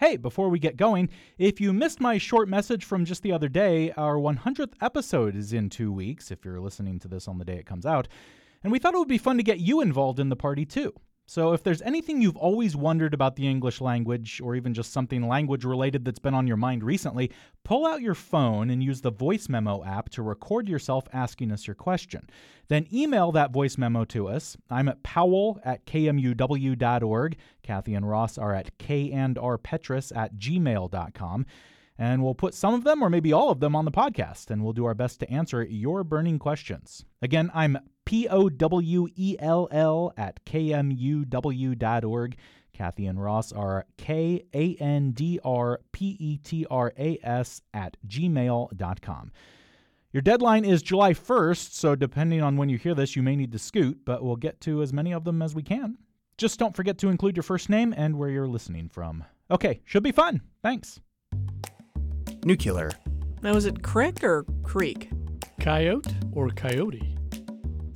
Hey, before we get going, if you missed my short message from just the other day, our 100th episode is in two weeks, if you're listening to this on the day it comes out. And we thought it would be fun to get you involved in the party too. So, if there's anything you've always wondered about the English language, or even just something language related that's been on your mind recently, pull out your phone and use the voice memo app to record yourself asking us your question. Then email that voice memo to us. I'm at powell at kmuw.org. Kathy and Ross are at kandrpetras at gmail.com. And we'll put some of them, or maybe all of them, on the podcast, and we'll do our best to answer your burning questions. Again, I'm P O W E L L at kmuw.org. Kathy and Ross are K A N D R P E T R A S at gmail.com. Your deadline is July 1st, so depending on when you hear this, you may need to scoot, but we'll get to as many of them as we can. Just don't forget to include your first name and where you're listening from. Okay, should be fun. Thanks. Nuclear. Now, is it crick or creek? Coyote or coyote?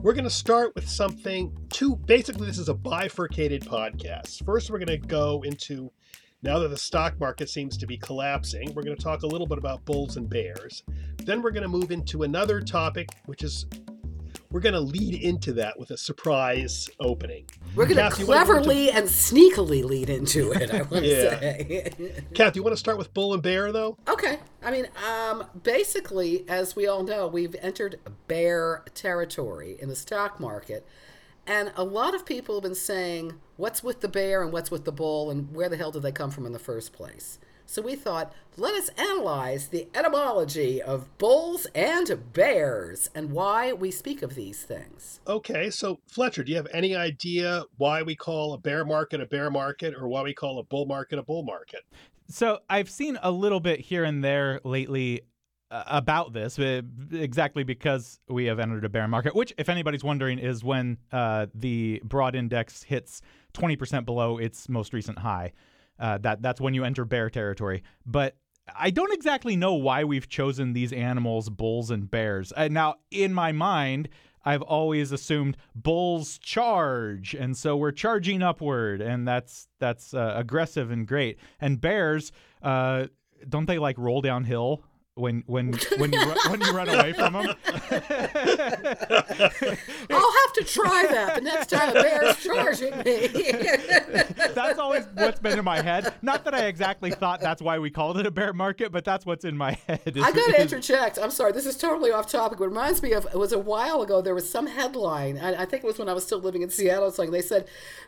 We're going to start with something two basically this is a bifurcated podcast. First we're going to go into now that the stock market seems to be collapsing, we're going to talk a little bit about bulls and bears. Then we're going to move into another topic which is we're going to lead into that with a surprise opening. We're going to cleverly to... and sneakily lead into it, I want to yeah. say. Kath, do you want to start with bull and bear, though? Okay. I mean, um, basically, as we all know, we've entered bear territory in the stock market. And a lot of people have been saying, what's with the bear and what's with the bull, and where the hell did they come from in the first place? So we thought, let us analyze the etymology of bulls and bears and why we speak of these things. Okay, so Fletcher, do you have any idea why we call a bear market a bear market or why we call a bull market a bull market? So I've seen a little bit here and there lately uh, about this uh, exactly because we have entered a bear market, which, if anybody's wondering, is when uh, the broad index hits 20% below its most recent high. Uh, that that's when you enter bear territory. But I don't exactly know why we've chosen these animals, bulls and bears. Uh, now, in my mind, I've always assumed bulls charge, and so we're charging upward, and that's that's uh, aggressive and great. And bears, uh, don't they like roll downhill when when when you when you run away from them. I'll have to try that the next time a bear's charging me. that's always what's been in my head. Not that I exactly thought that's why we called it a bear market, but that's what's in my head. Is, I got to interject. I'm sorry, this is totally off topic. It reminds me of it was a while ago. There was some headline, I think it was when I was still living in Seattle. Something they said,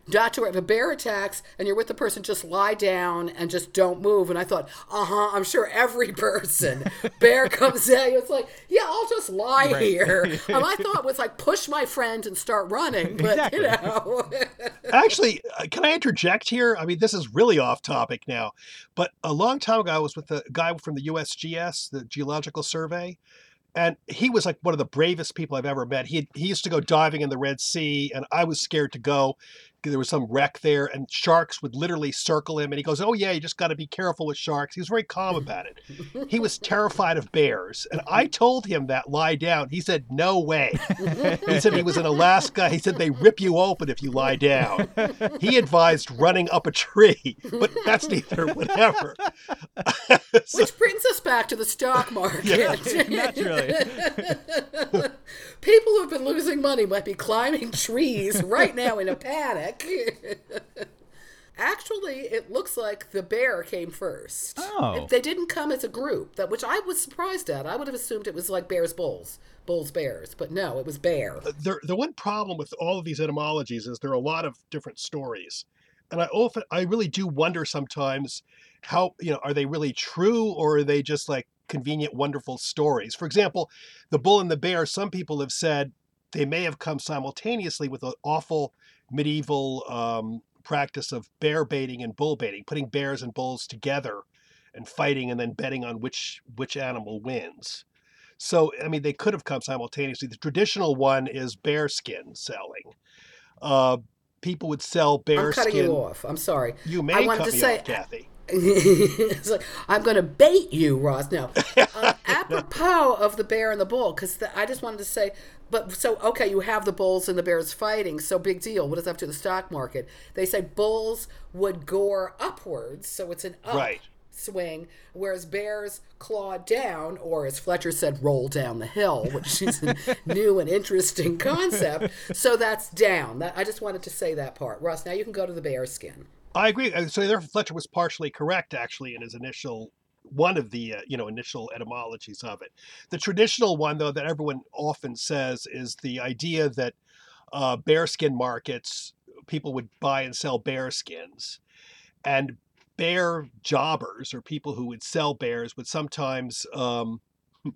"Doctor, if a bear attacks and you're with the person, just lie down and just don't move." And I thought, uh huh. I'm sure every person bear comes at you. It's like, yeah, I'll just lie right. here. And my thought was like, push my friend and start running. But, exactly. you know. Actually, uh, can I interject here? I mean, this is really off topic now. But a long time ago, I was with a guy from the USGS, the Geological Survey. And he was like one of the bravest people I've ever met. He, he used to go diving in the Red Sea, and I was scared to go there was some wreck there and sharks would literally circle him and he goes oh yeah you just got to be careful with sharks. He was very calm about it. He was terrified of bears and i told him that lie down. He said no way. He said he was in alaska. He said they rip you open if you lie down. He advised running up a tree but that's neither whatever so, which brings us back to the stock market. Yeah, naturally people who've been losing money might be climbing trees right now in a panic Actually, it looks like the bear came first. Oh. They didn't come as a group, that which I was surprised at. I would have assumed it was like bears, bulls, bulls, bears, but no, it was bear. Uh, the, the one problem with all of these etymologies is there are a lot of different stories. And I often, I really do wonder sometimes how, you know, are they really true or are they just like convenient, wonderful stories? For example, the bull and the bear, some people have said they may have come simultaneously with an awful medieval um, practice of bear baiting and bull baiting, putting bears and bulls together and fighting and then betting on which which animal wins. So I mean they could have come simultaneously. The traditional one is bear skin selling. Uh, people would sell bear I'm cutting skin. you off. I'm sorry. You may I wanted cut to me say, off, Kathy. like, I'm going to bait you, Ross. No. Um, apropos of the bear and the bull, because I just wanted to say, but so, okay, you have the bulls and the bears fighting, so big deal. What does that have to the stock market? They say bulls would gore upwards, so it's an up Right. swing, whereas bears claw down, or as Fletcher said, roll down the hill, which is a new and interesting concept. So that's down. That, I just wanted to say that part. Ross, now you can go to the bear skin. I agree. So therefore, Fletcher was partially correct, actually, in his initial one of the uh, you know initial etymologies of it. The traditional one, though, that everyone often says is the idea that uh, bearskin markets people would buy and sell bear skins, and bear jobbers or people who would sell bears would sometimes um,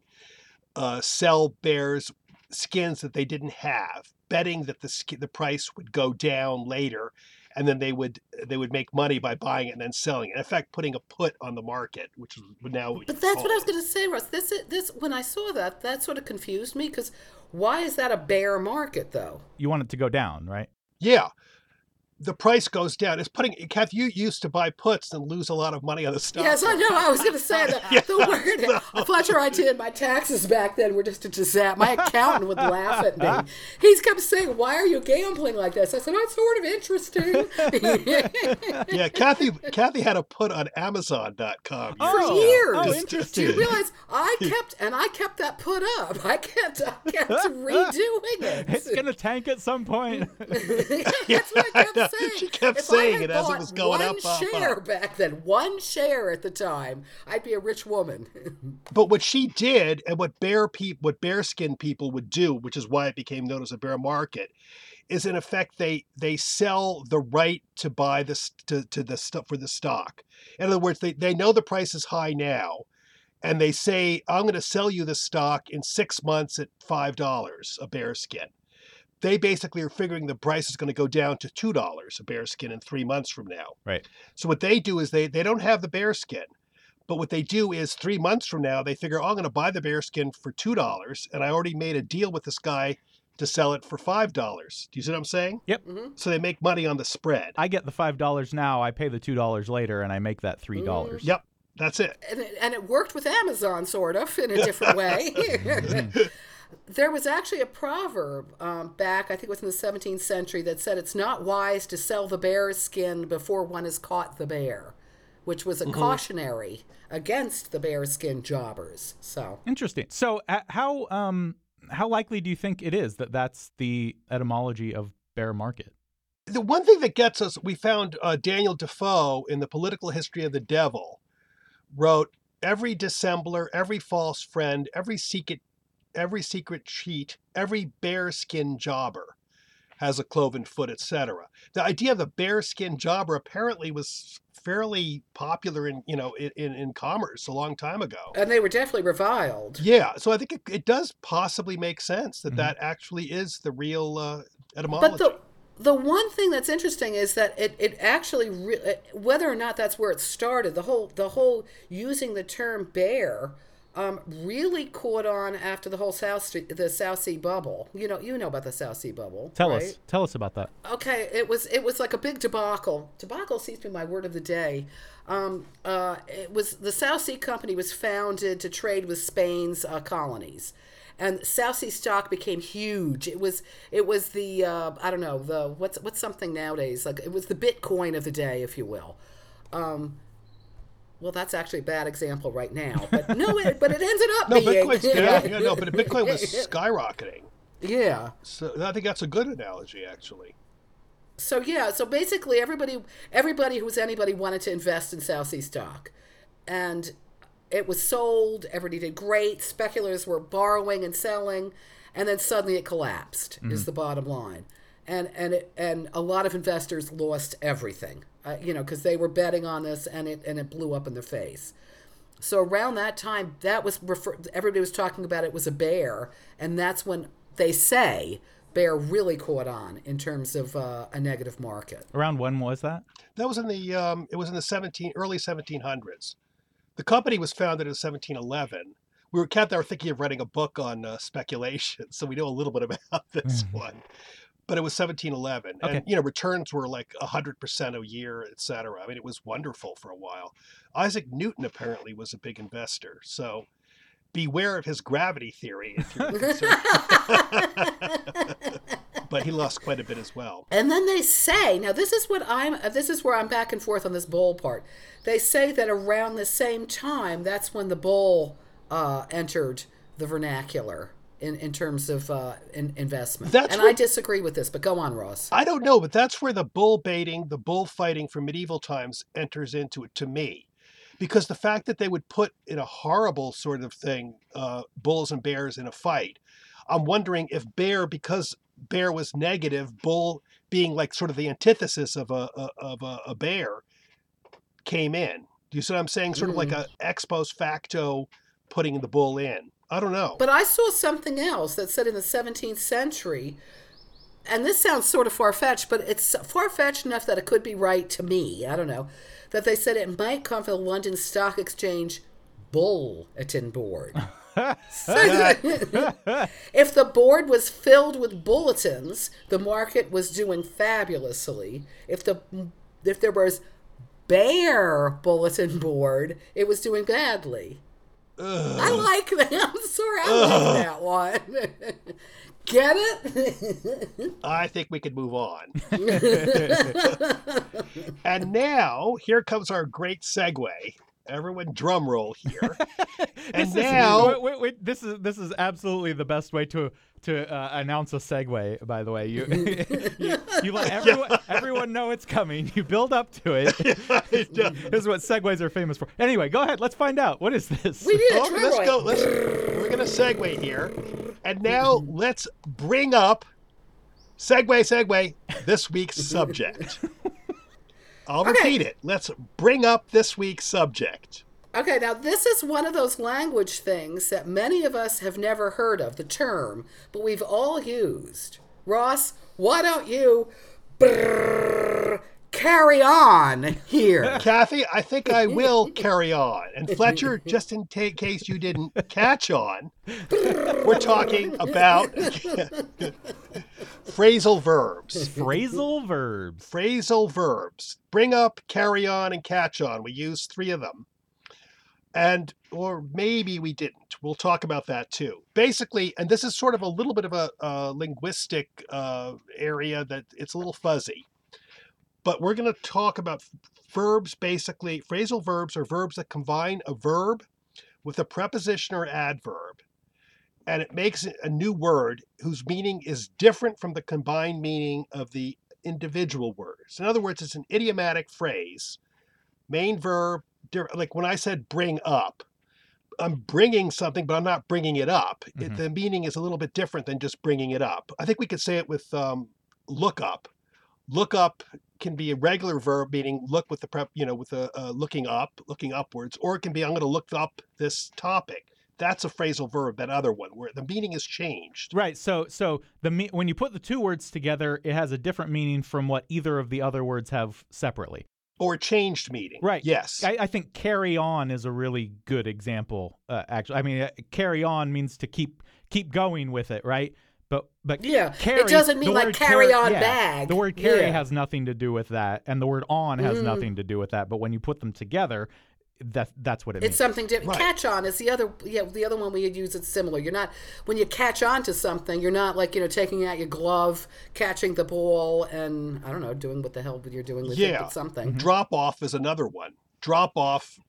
uh, sell bears skins that they didn't have, betting that the the price would go down later and then they would they would make money by buying it and then selling it. In effect, putting a put on the market, which is now. But that's what I was going to say, Russ. This this when I saw that, that sort of confused me because why is that a bear market though? You want it to go down, right? Yeah, the price goes down. It's putting. Kath, you used to buy puts and lose a lot of money on the stock. Yes, I know. I was going to say that. Yeah, the word Fletcher, I did my taxes back then were just a disaster. My accountant would laugh at me. He kept saying, "Why are you gambling like this?" I said, "That's sort of interesting." Yeah, Kathy. Kathy had a put on Amazon.com. For years ago. years. Oh, Do interesting. you realize I kept and I kept that put up. I kept I kept redoing it. It's gonna tank at some point. That's what I kept saying. She kept if saying it as it was going one up, up, share up. back then, one share at the time, I'd be a rich woman. But what she did, and what bear peop what bearskin people would do, which is why it became known as a bear market, is in effect they they sell the right to buy this to, to the stuff for the stock. In other words, they, they know the price is high now, and they say, I'm going to sell you the stock in six months at five dollars a bearskin. They basically are figuring the price is going to go down to two dollars a bearskin in three months from now. Right. So what they do is they they don't have the bearskin. But what they do is three months from now, they figure, oh, I'm going to buy the bearskin for two dollars, and I already made a deal with this guy to sell it for five dollars. Do you see what I'm saying? Yep. Mhm. So they make money on the spread. I get the five dollars now. I pay the two dollars later, and I make that three dollars. Yep, that's it. and it, and it worked with Amazon, sort of, in a different way. there was actually a proverb um, back, I think it was in the 17th century, that said it's not wise to sell the bear's skin before one has caught the bear, which was a cautionary against the bear skin jobbers. So. Interesting. So, uh, how um how likely do you think it is that that's the etymology of bear market? The one thing that gets us, we found uh, Daniel Defoe in the Political History of the Devil wrote every dissembler, every false friend, every secret, every secret cheat, every bearskin jobber has a cloven foot, etc. The idea of the bearskin jobber apparently was fairly popular in you know in, in, in commerce a long time ago. And they were definitely reviled. Yeah, so I think it, it does possibly make sense that Mhm. that actually is the real uh, etymology. But the the one thing that's interesting is that it, it actually re- uh, whether or not that's where it started the whole the whole using the term bear um, really caught on after the whole South Street the South Sea bubble. You know you know about the South Sea bubble. Tell right? us. Tell us about that. Okay, it was it was like a big debacle. Debacle seems to be my word of the day. Um, uh, it was the South Sea Company was founded to trade with Spain's uh, colonies, and South Sea stock became huge. It was it was the uh, I don't know the what's what's something nowadays like it was the Bitcoin of the day, if you will. Um, well, that's actually a bad example right now, but no, it, but it ended up no, being Bitcoin's yeah, yeah, no, but Bitcoin was skyrocketing. yeah. So I think that's a good analogy, actually. So yeah, so basically everybody everybody who was anybody wanted to invest in South Sea stock. And it was sold, everybody did great, speculators were borrowing and selling, and then suddenly it collapsed is mm-hmm. the bottom line. And and it, and a lot of investors lost everything. Uh, you know, cuz they were betting on this and it and it blew up in their face. So around that time, that was refer- everybody was talking about it was a bear, and that's when they say bear really caught on in terms of uh, a negative market. Around when was that? That was in the um, it was in the seventeen early seventeen hundreds. The company was founded in 1711. We were Kath and I were thinking of writing a book on uh, speculation, so we know a little bit about this one. But it was 1711, Okay. and you know returns were like 100% a year, et cetera. I mean, it was wonderful for a while. Isaac Newton apparently was a big investor, so beware of his gravity theory if you're concerned. but he lost quite a bit as well. And then they say, now this is what I'm, uh, this is where I'm back and forth on this bull part. They say that around the same time, that's when the bull uh, entered the vernacular in, in terms of uh, in, investment. That's and I disagree with this, but go on, Ross. I don't know, but that's where the bull baiting, the bullfighting from medieval times enters into it to me. Because the fact that they would put in a horrible sort of thing, uh, bulls and bears in a fight, I'm wondering if bear, because bear was negative, bull being like sort of the antithesis of a, a of a, a bear, came in. Do you see what I'm saying? Sort of like a ex post facto putting the bull in. I don't know. But I saw something else that said in the 17th century, and this sounds sort of far fetched, but it's far fetched enough that it could be right to me. I don't know. That they said it might come from the London Stock Exchange bulletin board. So- if the board was filled with bulletins, the market was doing fabulously. If the if there was bear bulletin board, it was doing badly. I like that. I'm sorry, I like that one. Get it? I think we could move on. and now, here comes our great segue. Everyone, drum roll here. and This is- now, wait, wait, wait, this is this is absolutely the best way to to uh, announce a segue. By the way, you you, you let everyone everyone know it's coming. You build up to it. this is what segues are famous for. Anyway, go ahead. Let's find out. What is this? we need a oh, drum let's roll. go. Let's, we're going to segue here. And now, let's bring up segue, segue, this week's subject. I'll repeat it. Let's bring up this week's subject. Okay, now this is one of those language things that many of us have never heard of, the term, but we've all used. Ross, why don't you brrr, carry on here? Kathy, I think I will carry on. And Fletcher, just in ta case you didn't catch on, we're talking about phrasal verbs. Phrasal verbs. Phrasal verbs. Bring up, carry on, and catch on. We use three of them. And, or maybe we didn't. We'll talk about that too. Basically, and this is sort of a little bit of a, uh linguistic uh, area that it's a little fuzzy. But we're going to talk about verbs basically. Phrasal verbs are verbs that combine a verb with a preposition or adverb. And it makes a new word whose meaning is different from the combined meaning of the individual words. In other words, it's an idiomatic phrase. Main verb, like when I said bring up, I'm bringing something, but I'm not bringing it up. It, Mhm. the meaning is a little bit different than just bringing it up. I think we could say it with um, look up. Look up can be a regular verb, meaning look with the prep, you know, with a uh, looking up, looking upwards, or it can be I'm going to look up this topic. That's a phrasal verb. That other one, where the meaning is changed. Right. So so the me- when you put the two words together, it has a different meaning from what either of the other words have separately. or changed meaning. Right. Yes. I, I think carry on is a really good example. Uh, actually, I mean, uh, carry on means to keep keep going with it, right? But but Yeah, it doesn't mean like word carry on yeah, bag. The word carry Yeah. has nothing to do with that, and the word on has Mm. nothing to do with that. But when you put them together, that that's what it It's means. something different. Right. Catch on is the other. Yeah, the other one we had used. It's similar. You're not when you catch on to something. You're not like you know taking out your glove, catching the ball, and I don't know doing what the hell you're doing with it, Yeah. but something. Drop off is another one. Drop off.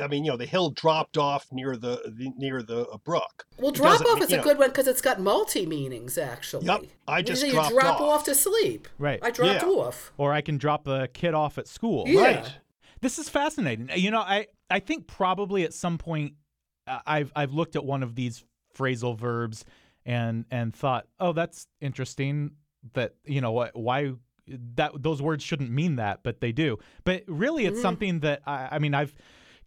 I mean, you know, the hill dropped off near the, the near the uh, brook. Well, It drop off is a know, good one because it's got multi meanings. Actually, Yep, I just say dropped you drop off. to sleep. Right. I dropped Yeah. off. or I can drop the kid off at school. Yeah. Right. This is fascinating. You know, I I think probably at some point uh, I've I've looked at one of these phrasal verbs and and thought, oh, that's interesting. That you know what why that those words shouldn't mean that, but they do. But really, it's something that I, I mean I've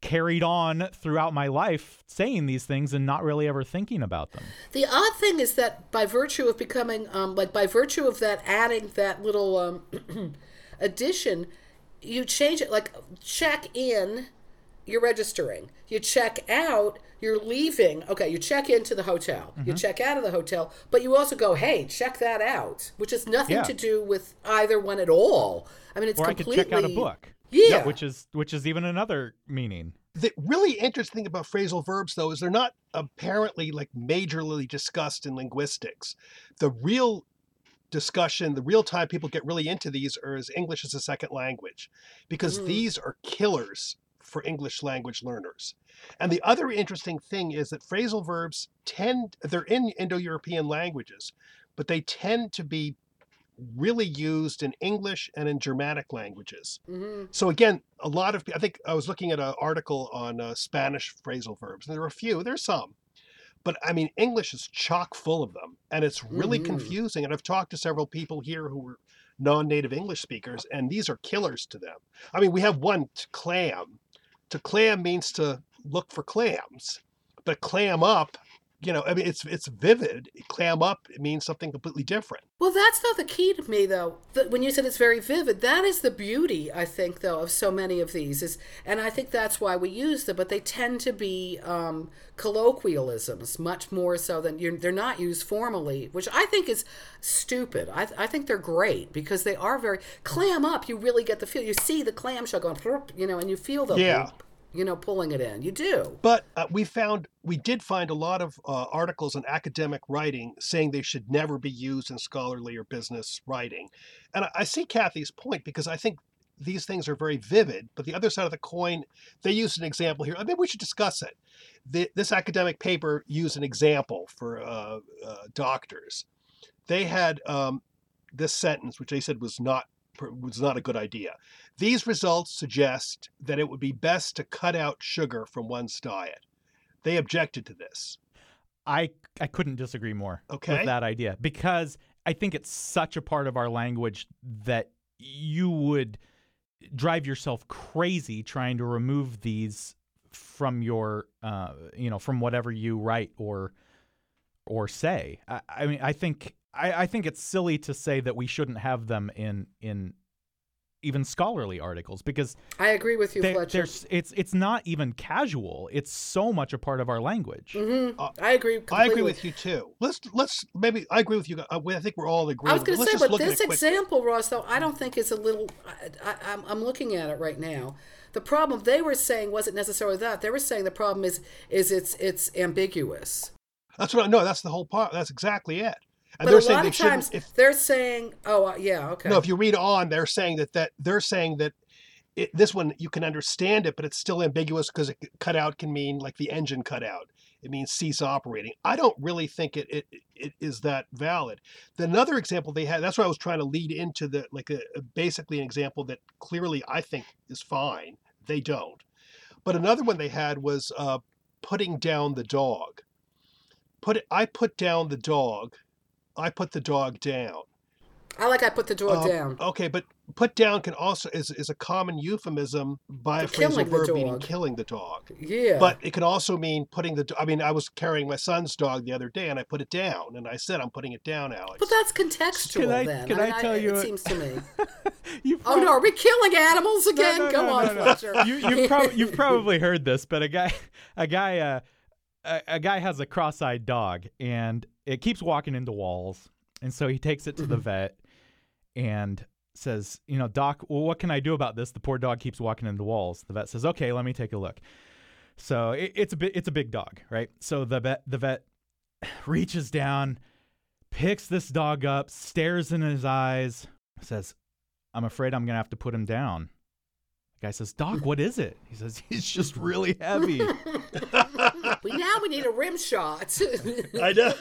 carried on throughout my life saying these things and not really ever thinking about them. The odd thing is that by virtue of becoming, um, like by virtue of that adding that little um, addition, you change it. Like check in, you're registering. You check out, you're leaving. Okay, you check into the hotel. Mm-hmm. You check out of the hotel, but you also go, hey, check that out, which has nothing Yeah. to do with either one at all. I mean, it's or I could completely. check out a book. Yeah. which is which is even another meaning. The really interesting thing about phrasal verbs, though, is they're not apparently like majorly discussed in linguistics. The real discussion, the real time people get really into these are as English as a second language, because Mm. these are killers for English language learners. And the other interesting thing is that phrasal verbs tend, they're in Indo European languages, but they tend to be really used in English and in Germanic languages. hmm So again, a lot of I think I was looking at an article on uh, Spanish phrasal verbs, and there are a few. There's some, but I mean English is chock full of them, and it's really Mhm. confusing. And I've talked to several people here who were non-native English speakers, and these are killers to them. I mean, we have one to clam. To clam means to look for clams, but clam up. You know, I mean, it's it's vivid. Clam up it means something completely different. Well, that's not the key to me, though. When you said it's very vivid, that is the beauty, I think, though, of so many of these. Is and I think that's why we use them. But they tend to be um, colloquialisms, much more so than you're, they're not used formally, which I think is stupid. I, I think they're great because they are very clam up. You really get the feel. You see the clamshell going, you know, and you feel the Yeah. loop, you know, pulling it in. You do. But uh, we found we did find a lot of uh, articles in academic writing saying they should never be used in scholarly or business writing, and I, I see Kathy's point because I think these things are very vivid. But the other side of the coin, they used an example here. I mean, we should discuss it. The, this academic paper used an example for uh, uh, doctors. They had um, this sentence, which they said was not was not a good idea. These results suggest that it would be best to cut out sugar from one's diet. They objected to this. I I couldn't disagree more Okay. with that idea because I think it's such a part of our language that you would drive yourself crazy trying to remove these from your uh, you know from whatever you write or or say. I, I mean I think I, I think it's silly to say that we shouldn't have them in in even scholarly articles because I agree with you, they- Fletcher. there's it's it's not even casual. It's so much a part of our language. hmm Uh, I agree. Completely. I agree with you too. Let's let's maybe I agree with you. uh, I think we're all in I was going to say, but this it quickly. example, Ross, though, I don't think is a little. I, I, I'm, I'm looking at it right now. The problem they were saying wasn't necessarily that. They were saying the problem is is it's it's ambiguous. That's what I know. That's the whole part. That's exactly it. And but they're a saying lot of times. If they're saying, "Oh, uh, yeah, okay." no, if you read on, they're saying that that they're saying that it, this one you can understand it, but it's still ambiguous because cut out can mean like the engine cut out. It means cease operating. I don't really think it it, it is that valid. The another example they had. That's why I was trying to lead into the like a, a- basically an example that clearly I think is fine. They don't. But another one they had was uh, putting down the dog. Put it. I put down the dog. I put the dog down. I like I put the dog Uh, down. Okay, but put down can also is, is a common euphemism by a For killing phrasal the verb meaning killing the dog. Yeah, But it can also mean putting the. I mean, I was carrying my son's dog the other day, and I put it down, and I said, "I'm putting it down, Alex." but that's contextual Can I- then. can mean, I tell you It a- seems to me. You've Oh no, are we killing animals No, again? no, Come no, on, no, no. Fletcher. You, you've, prob- you've probably heard this, but a guy, a guy, uh, a, a guy has a cross-eyed dog, and it keeps walking into walls, and so he takes it to the mm-hmm. vet, and says, you know, doc, well, what can I do about this? The poor dog keeps walking into walls. The vet says, okay, let me take a look. So it, it's a bit, it's a big dog, right? So the vet, the vet reaches down, picks this dog up, stares in his eyes, says, I'm afraid I'm gonna have to put him down. The guy says, Doc, what is it? He says, He's just really heavy. we now we need a rim shot. I know.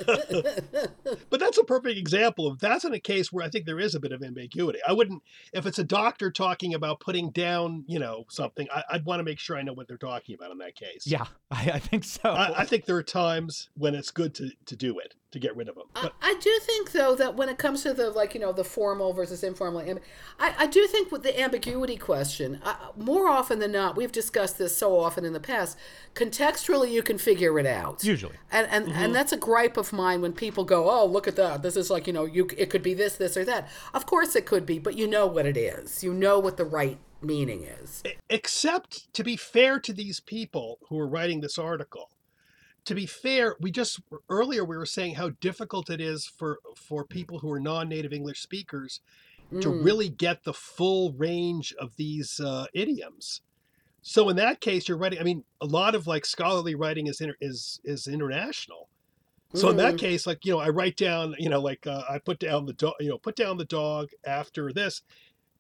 but that's a perfect example of that's in a case where I think there is a bit of ambiguity. I wouldn't, if it's a doctor talking about putting down, you know, something, I, I'd want to make sure I know what they're talking about in that case. yeah, I, I think so. I, I think there are times when it's good to, to do it, to get rid of them. I, But I do think though that when it comes to the like you know the formal versus informal, amb- I, I do think with the ambiguity question, uh, more often than not, we've discussed this so often in the past. Contextually, you can figure it out. Usually. and and, and that's a gripe of mine when people go, "Oh, look at that! This is like you know, you it could be this, this, or that." Of course, it could be, but you know what it is. You know what the right meaning is. Except to be fair to these people who are writing this article, to be fair, we just earlier we were saying how difficult it is for for people who are non-native English speakers to Mm. really get the full range of these uh, idioms. So in that case, you're writing. I mean, a lot of like scholarly writing is inter, is is international. So in that Mm. case, like you know, I write down, you know, like uh, I put down the dog, you know, put down the dog after this,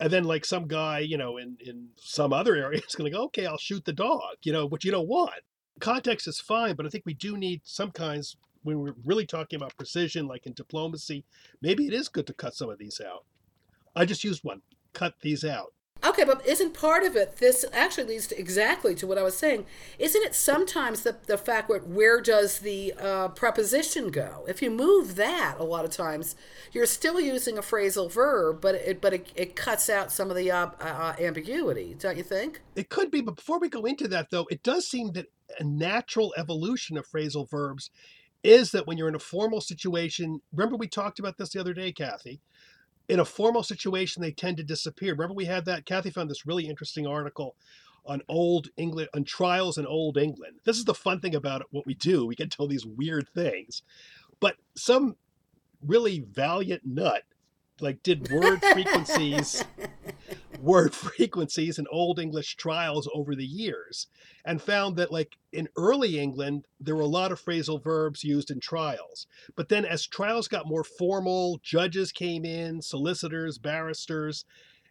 and then like some guy, you know, in in some other area is going to go, okay, I'll shoot the dog, you know, which you don't want. Context is fine, but I think we do need some kinds when we're really talking about precision, like in diplomacy. Maybe it is good to cut some of these out. I just used one. Cut these out. Okay, but isn't part of it this actually leads to exactly to what I was saying? Isn't it sometimes the the fact where where does the uh, preposition go? If you move that, a lot of times you're still using a phrasal verb, but it but it, it cuts out some of the uh, uh, ambiguity, don't you think? It could be, but before we go into that, though, it does seem that a natural evolution of phrasal verbs is that when you're in a formal situation, remember we talked about this the other day, Kathy. In a formal situation, they tend to disappear. Remember we had that. Kathy found this really interesting article on old England, on trials in old England. This is the fun thing about what we do. We get to all these weird things, but some really valiant nut like did word frequencies word frequencies in old english trials over the years and found that like in early england there were a lot of phrasal verbs used in trials. But then as trials got more formal judges came in solicitors barristers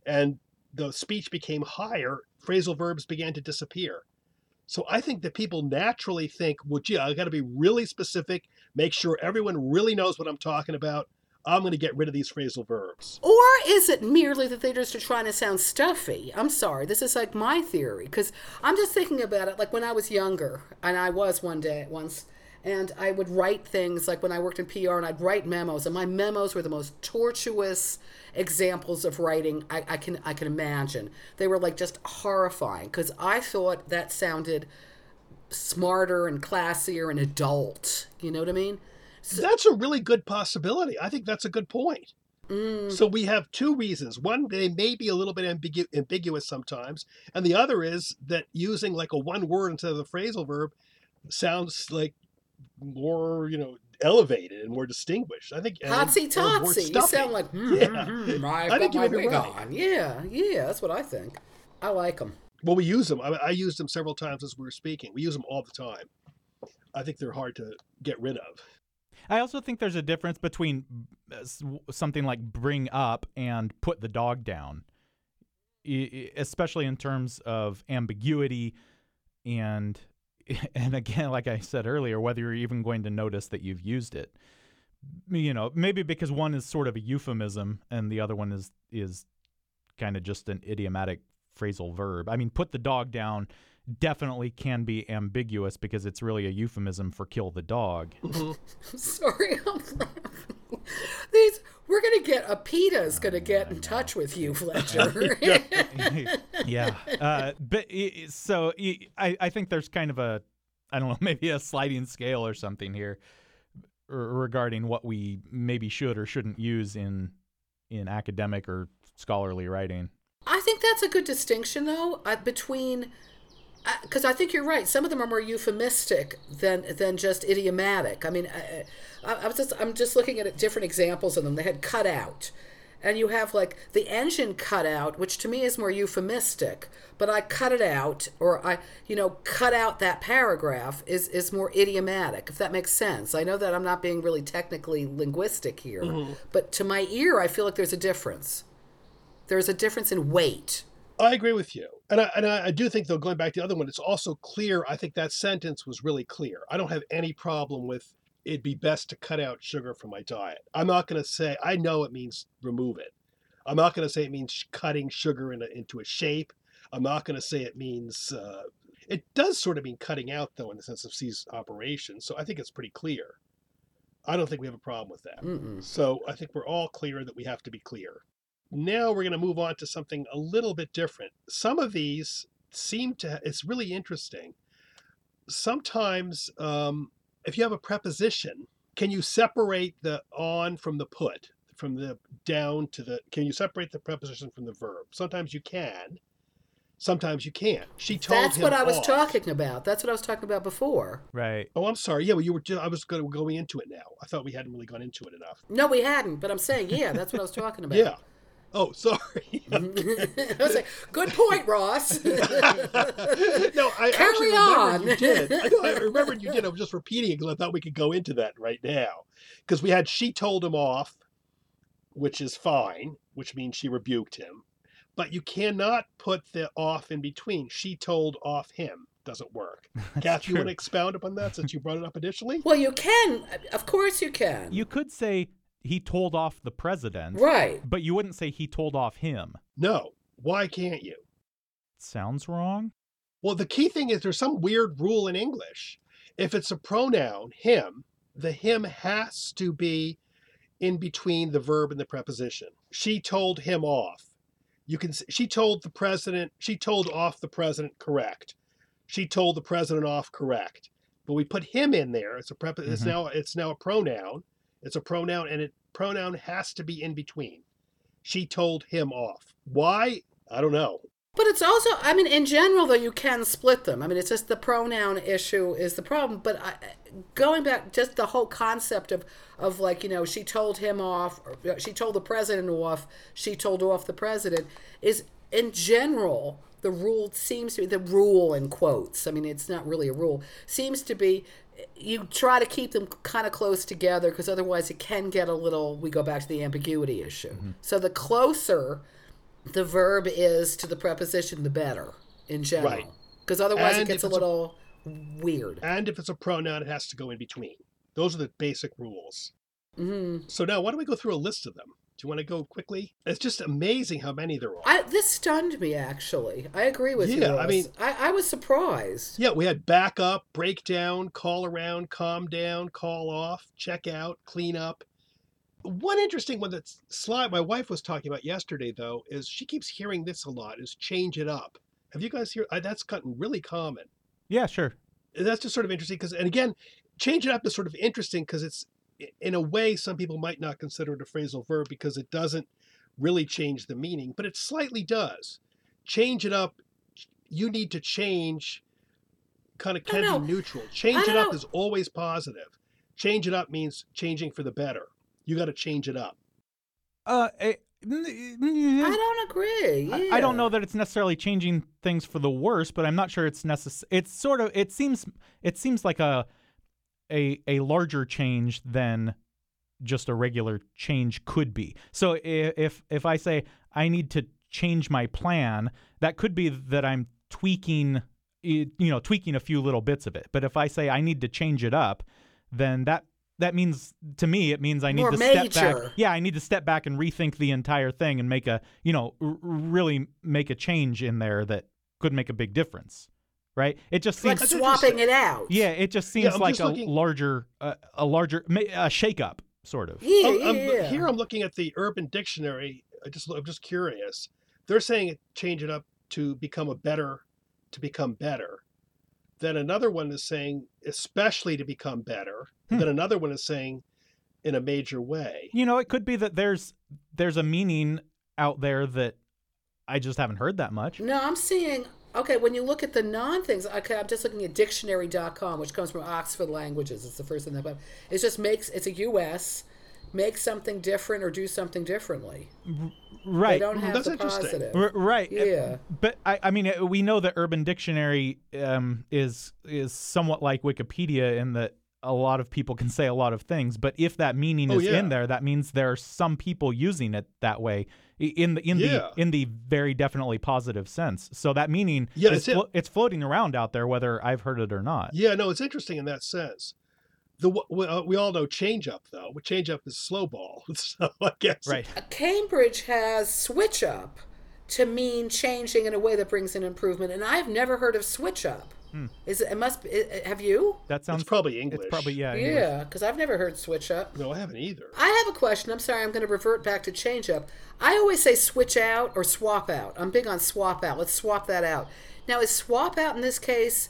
and the speech became higher phrasal verbs began to disappear. So i think that people naturally think well gee i got to be really specific make sure everyone really knows what i'm talking about i'm going to get rid of these phrasal verbs Or is it merely that they just trying to sound stuffy? I'm sorry, this is like my theory because I'm just thinking about it. Like when I was younger, and I was one day once, and I would write things like when I worked in PR, and I'd write memos, and my memos were the most tortuous examples of writing I, I can I can imagine. They were like just horrifying because I thought that sounded smarter and classier and adult. You know what I mean? That's a really good possibility. I think that's a good point. Mm. So we have two reasons. One, they may be a little bit ambigu- ambiguous sometimes, and the other is that using like a one word instead of the phrasal verb sounds like more, you know, elevated and more distinguished. I think and- Hotsy totsy. You sound like, hmm, Yeah. hmm, I've I think you may be wig right. on. Yeah, yeah, that's what I think. I like them. Well, we use them. I, I used them several times as we were speaking. We use them all the time. I think they're hard to get rid of. I also think there's a difference between uh, something like bring up and put the dog down, especially in terms of ambiguity and and again, like I said earlier, whether you're even going to notice that you've used it. You know, maybe because one is sort of a euphemism and the other one is is kind of just an idiomatic phrasal verb. I mean, put the dog down definitely can be ambiguous because it's really a euphemism for kill the dog. Sorry, I'm laughing. These we're gonna get a PETA's gonna get in touch with you, Fletcher. yeah. Uh, but so i- I, I think there's kind of a, I don't know, maybe a sliding scale or something here regarding what we maybe should or shouldn't use in in academic or scholarly writing. I think that's a good distinction, though, uh, between because I think you're right. Some of them are more euphemistic than than just idiomatic. I mean, I, I, I was just I'm just looking at different examples of them. They had cut out, and you have like the engine cut out, which to me is more euphemistic. But I cut it out, or I you know cut out that paragraph is is more idiomatic. If that makes sense. I know that I'm not being really technically linguistic here, mm-hmm. but to my ear, I feel like there's a difference. There's a difference in weight. I agree with you. And I, and I, do think, though, going back to the other one, it's also clear. I think that sentence was really clear. I don't have any problem with it'd be best to cut out sugar from my diet. I'm not going to say, I know it means remove it. I'm not going to say it means cutting sugar in a, into a shape. I'm not going to say it means, uh, it does sort of mean cutting out, though, in the sense of cease operation. So I think it's pretty clear. I don't think we have a problem with that. Mm-mm. So I think we're all clear that we have to be clear. Now we're going to move on to something a little bit different. Some of these seem to, it's really interesting. Sometimes, um, if you have a preposition, can you separate the on from the put, from the down to the, can you separate the preposition from the verb? Sometimes you can. Sometimes you can't. She told That's him what I was off. talking about. That's what I was talking about before. Right. Oh, I'm sorry. Yeah, well, you were. Just, I was going to go into it now. I thought we hadn't really gone into it enough. No, we hadn't, but I'm saying, yeah, that's what I was talking about. Yeah. Oh, sorry. I was like, good point, Ross. no, I Carry actually on. remembered you did. I, know, I remembered you did. I was just repeating it because I thought we could go into that right now. Because we had she told him off, which is fine, which means she rebuked him. But you cannot put the off in between. She told off him. Doesn't work. Kath, you want to expound upon that since you brought it up initially? well, you can. Of course you can. You could say he told off the president, right. but you wouldn't say he told off him. No. Why can't you? Sounds wrong. Well, the key thing is there's some weird rule in English. If it's a pronoun, him, the him has to be in between the verb and the preposition. She told him off. You can she told the president, she told off the president correct. She told the president off correct. But we put him in there. It's a prep it's Mhm. now it's now a pronoun. It's a pronoun and it pronoun has to be in between. She told him off. Why? I don't know. But it's also, I mean, in general, though, you can split them. I mean, it's just the pronoun issue is the problem. But I, going back, just the whole concept of, of like, you know, she told him off, she told the president off, she told off the president, is in general, the rule seems to be, the rule in quotes, I mean, it's not really a rule, seems to be you try to keep them kind of close together because otherwise it can get a little, we go back to the ambiguity issue. So the closer the verb is to the preposition, the better in general. Right. Because otherwise And it gets a it's a- little weird. And if it's a pronoun, it has to go in between. Those are the basic rules. hmm So now, why don't we go through a list of them? Do you want to go quickly? It's just amazing how many there are. I, this stunned me actually. I agree with you. Yeah, I mean- I, I was surprised. yeah, we had back up, break call around, calm down, call off, check out, clean up. One interesting one that's slide my wife was talking about yesterday though is she keeps hearing this a lot is change it up. Have you guys hear uh, that's gotten really common. Yeah, sure. that's just sort of interesting because and again change it up is sort of interesting because it's in a way some people might not consider it a phrasal verb because it doesn't really change the meaning but it slightly does change it up you need to change kind of can be know. neutral change it up know. is always positive change it up means changing for the better you got to change it up Uh, eh, n- n- I don't agree. I, I don't know that it's necessarily changing things for the worse, but I'm not sure it's necessary. It's sort of it seems it seems like a a a larger change than just a regular change could be. So if if I say I need to change my plan, that could be that I'm tweaking you know tweaking a few little bits of it. But if I say I need to change it up, then that that means to me it means I need More to step back. Yeah, I need to step back and rethink the entire thing and make a you know r- really make a change in there that could make a big difference, right? It just seems like swapping it out. yeah, it just seems I'm like just a looking- larger uh, a larger ma- a shake up sort of. Yeah, Oh, yeah, um, yeah. Here I'm looking at the Urban Dictionary. I just I'm just curious. They're saying change it up to become a better, to become better. Then another one is saying especially to become better. Hmm. Then another one is saying in a major way. You know, it could be that there's there's a meaning out there that I just haven't heard that much. No, I'm seeing. Okay, when you look at the non things, okay, I'm just looking at dictionary.com, which comes from Oxford Languages. It's the first thing that, but it just makes it's a U.S. Make something different or do something differently. Right. They Right. don't have That's the interesting. positive. R- right. Uh, Yeah. But I, I mean, uh, we know that Urban Dictionary um, is is somewhat like Wikipedia in that a lot of people can say a lot of things. But if that meaning Oh, is yeah. in there, that means there are some people using it that way i- in the in Yeah. the in the very definitely positive sense. So that meaning Yeah, it's it. flo- it's floating around out there, whether I've heard it or not. Yeah, no, it's interesting in that sense. The we, uh, we all know change up though. Change up is slow ball. So I guess Right. Uh, Cambridge has switch up to mean changing in a way that brings an improvement, and I've never heard of switch up. Hmm. Is it? It must be. i- Have you? That sounds it's probably English. It's probably yeah. English. Yeah, because I've never heard switch up. No, I haven't either. I have a question. I'm sorry. I'm going to revert back to change up. I always say switch out or swap out. I'm big on swap out. Let's swap that out. Now, is swap out in this case?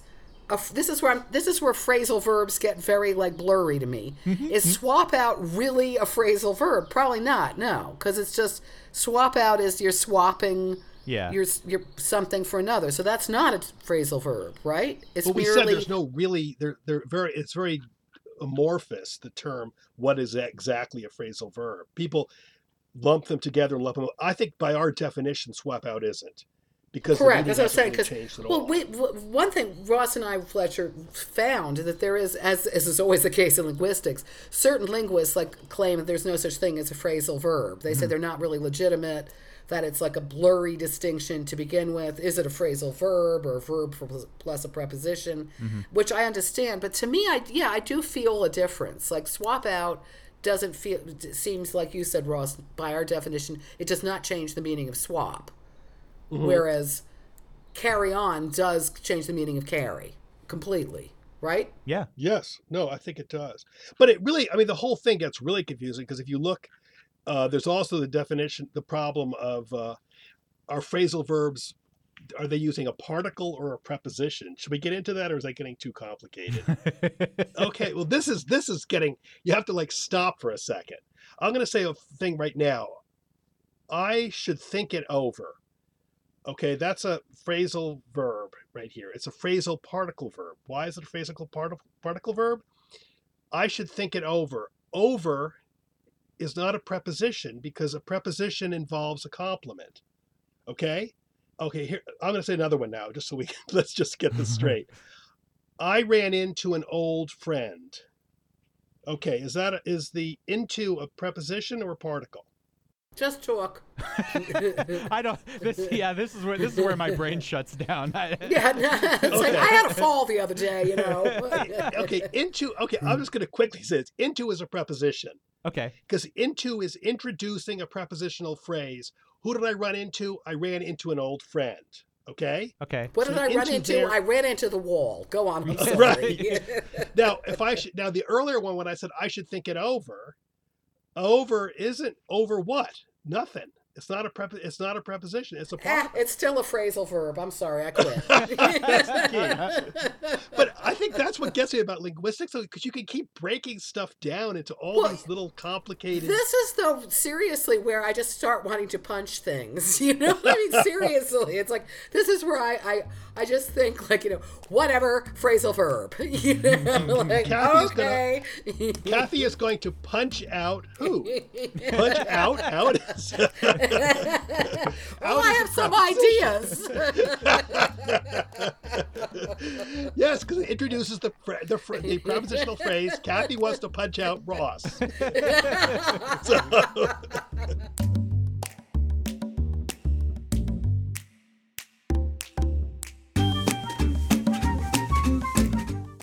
A, f- this is where I'm, this is where phrasal verbs get very like blurry to me. Mm-hmm, is mm-hmm. swap out really a phrasal verb? Probably not. No, because it's just swap out is you're swapping Yeah. you're you're something for another. So that's not a phrasal verb, right? It's But we merely said there's no really they're they're very it's very amorphous the term what is exactly a phrasal verb. People lump them together and lump them. I think by our definition, swap out isn't because Correct. meaning That's what I was saying. Because really changed at all. well, we, one thing Ross and I, Fletcher, found that there is, as, as is always the case in linguistics, certain linguists like claim that there's no such thing as a phrasal verb. They say Mm-hmm. they're not really legitimate. That it's like a blurry distinction to begin with. Is it a phrasal verb or a verb plus a preposition? Mm-hmm. Which I understand, but to me, I yeah, I do feel a difference. Like swap out doesn't feel. It seems like you said, Ross. By our definition, it does not change the meaning of swap. Mm-hmm. Whereas carry on does change the meaning of carry completely, right? Yeah. Yes, no, I think it does. But it really, I mean, the whole thing gets really confusing because if you look, uh, there's also the definition, the problem of uh, are phrasal verbs, are they using a particle or a preposition? Should we get into that, or is that getting too complicated? okay, well, this is this is getting. You have to like stop for a second. I'm going to say a thing right now. I should think it over. Okay, that's a phrasal verb right here. It's a phrasal particle verb. Why is it a phrasal part- particle verb? I should think it over. Over is not a preposition because a preposition involves a complement. Okay? Okay, here I'm going to say another one now just so we can, let's just get this straight. I ran into an old friend. Okay, is that a, is the into a preposition or a particle? Just talk. I don't. This, yeah, this is where this is where my brain shuts down. I, Yeah, no, it's like I had a fall the other day, you know. okay, into okay, I'm just going to quickly say this. Into is a preposition. okay. because into is introducing a prepositional phrase. Who did I run into? I ran into an old friend. Okay. Okay. What So did I run into into? there- I ran into the wall. Go on. I'm sorry. Right. Now, if I should now the earlier one when I said I should think it over, over isn't over what? Nothing. It's not a prep. It's not a preposition. It's a Ah, it's still a phrasal verb. I'm sorry, I quit. That's the key. But I think that's what gets me about linguistics, because you can keep breaking stuff down into all Well, these little complicated. This is though seriously where I just start wanting to punch things. You know what I mean? seriously, it's like this is where I I, I just think like you know whatever phrasal verb. You know, like Kathy's gonna- okay. Kathy is going to punch out who? Punch out? How it is? oh, I have some ideas. yes, because it introduces the fr- the, fr- the prepositional phrase. Kathy wants to punch out Ross. So-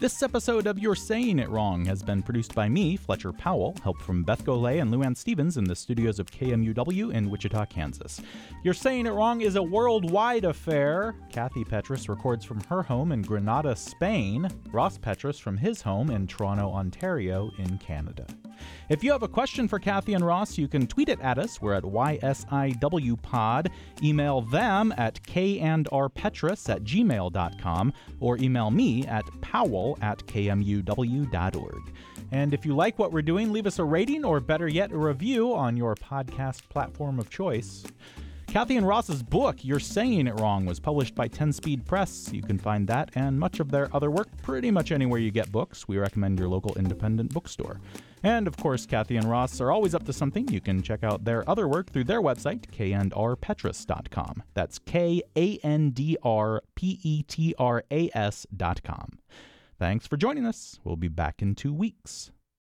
This episode of You're Saying It Wrong has been produced by me, Fletcher Powell, help from Beth Golay and Luann Stevens in the studios of KMUW in Wichita, Kansas. You're Saying It Wrong is a worldwide affair. Kathy Petras records from her home in Granada, Spain. Ross Petras from his home in Toronto, Ontario, in Canada. If you have a question for Kathy and Ross, you can tweet it at us. We're at YSIWPod. Email them at kandrpetras at gmail.com or email me at powell at kmuw.org. And if you like what we're doing, leave us a rating or better yet, a review on your podcast platform of choice. Kathy and Ross's book, You're Saying It Wrong, was published by 10 Speed Press. You can find that and much of their other work pretty much anywhere you get books. We recommend your local independent bookstore. And of course, Kathy and Ross are always up to something. You can check out their other work through their website, kandrpetras.com. That's K A N D R P E T R A S.com. Thanks for joining us. We'll be back in two weeks.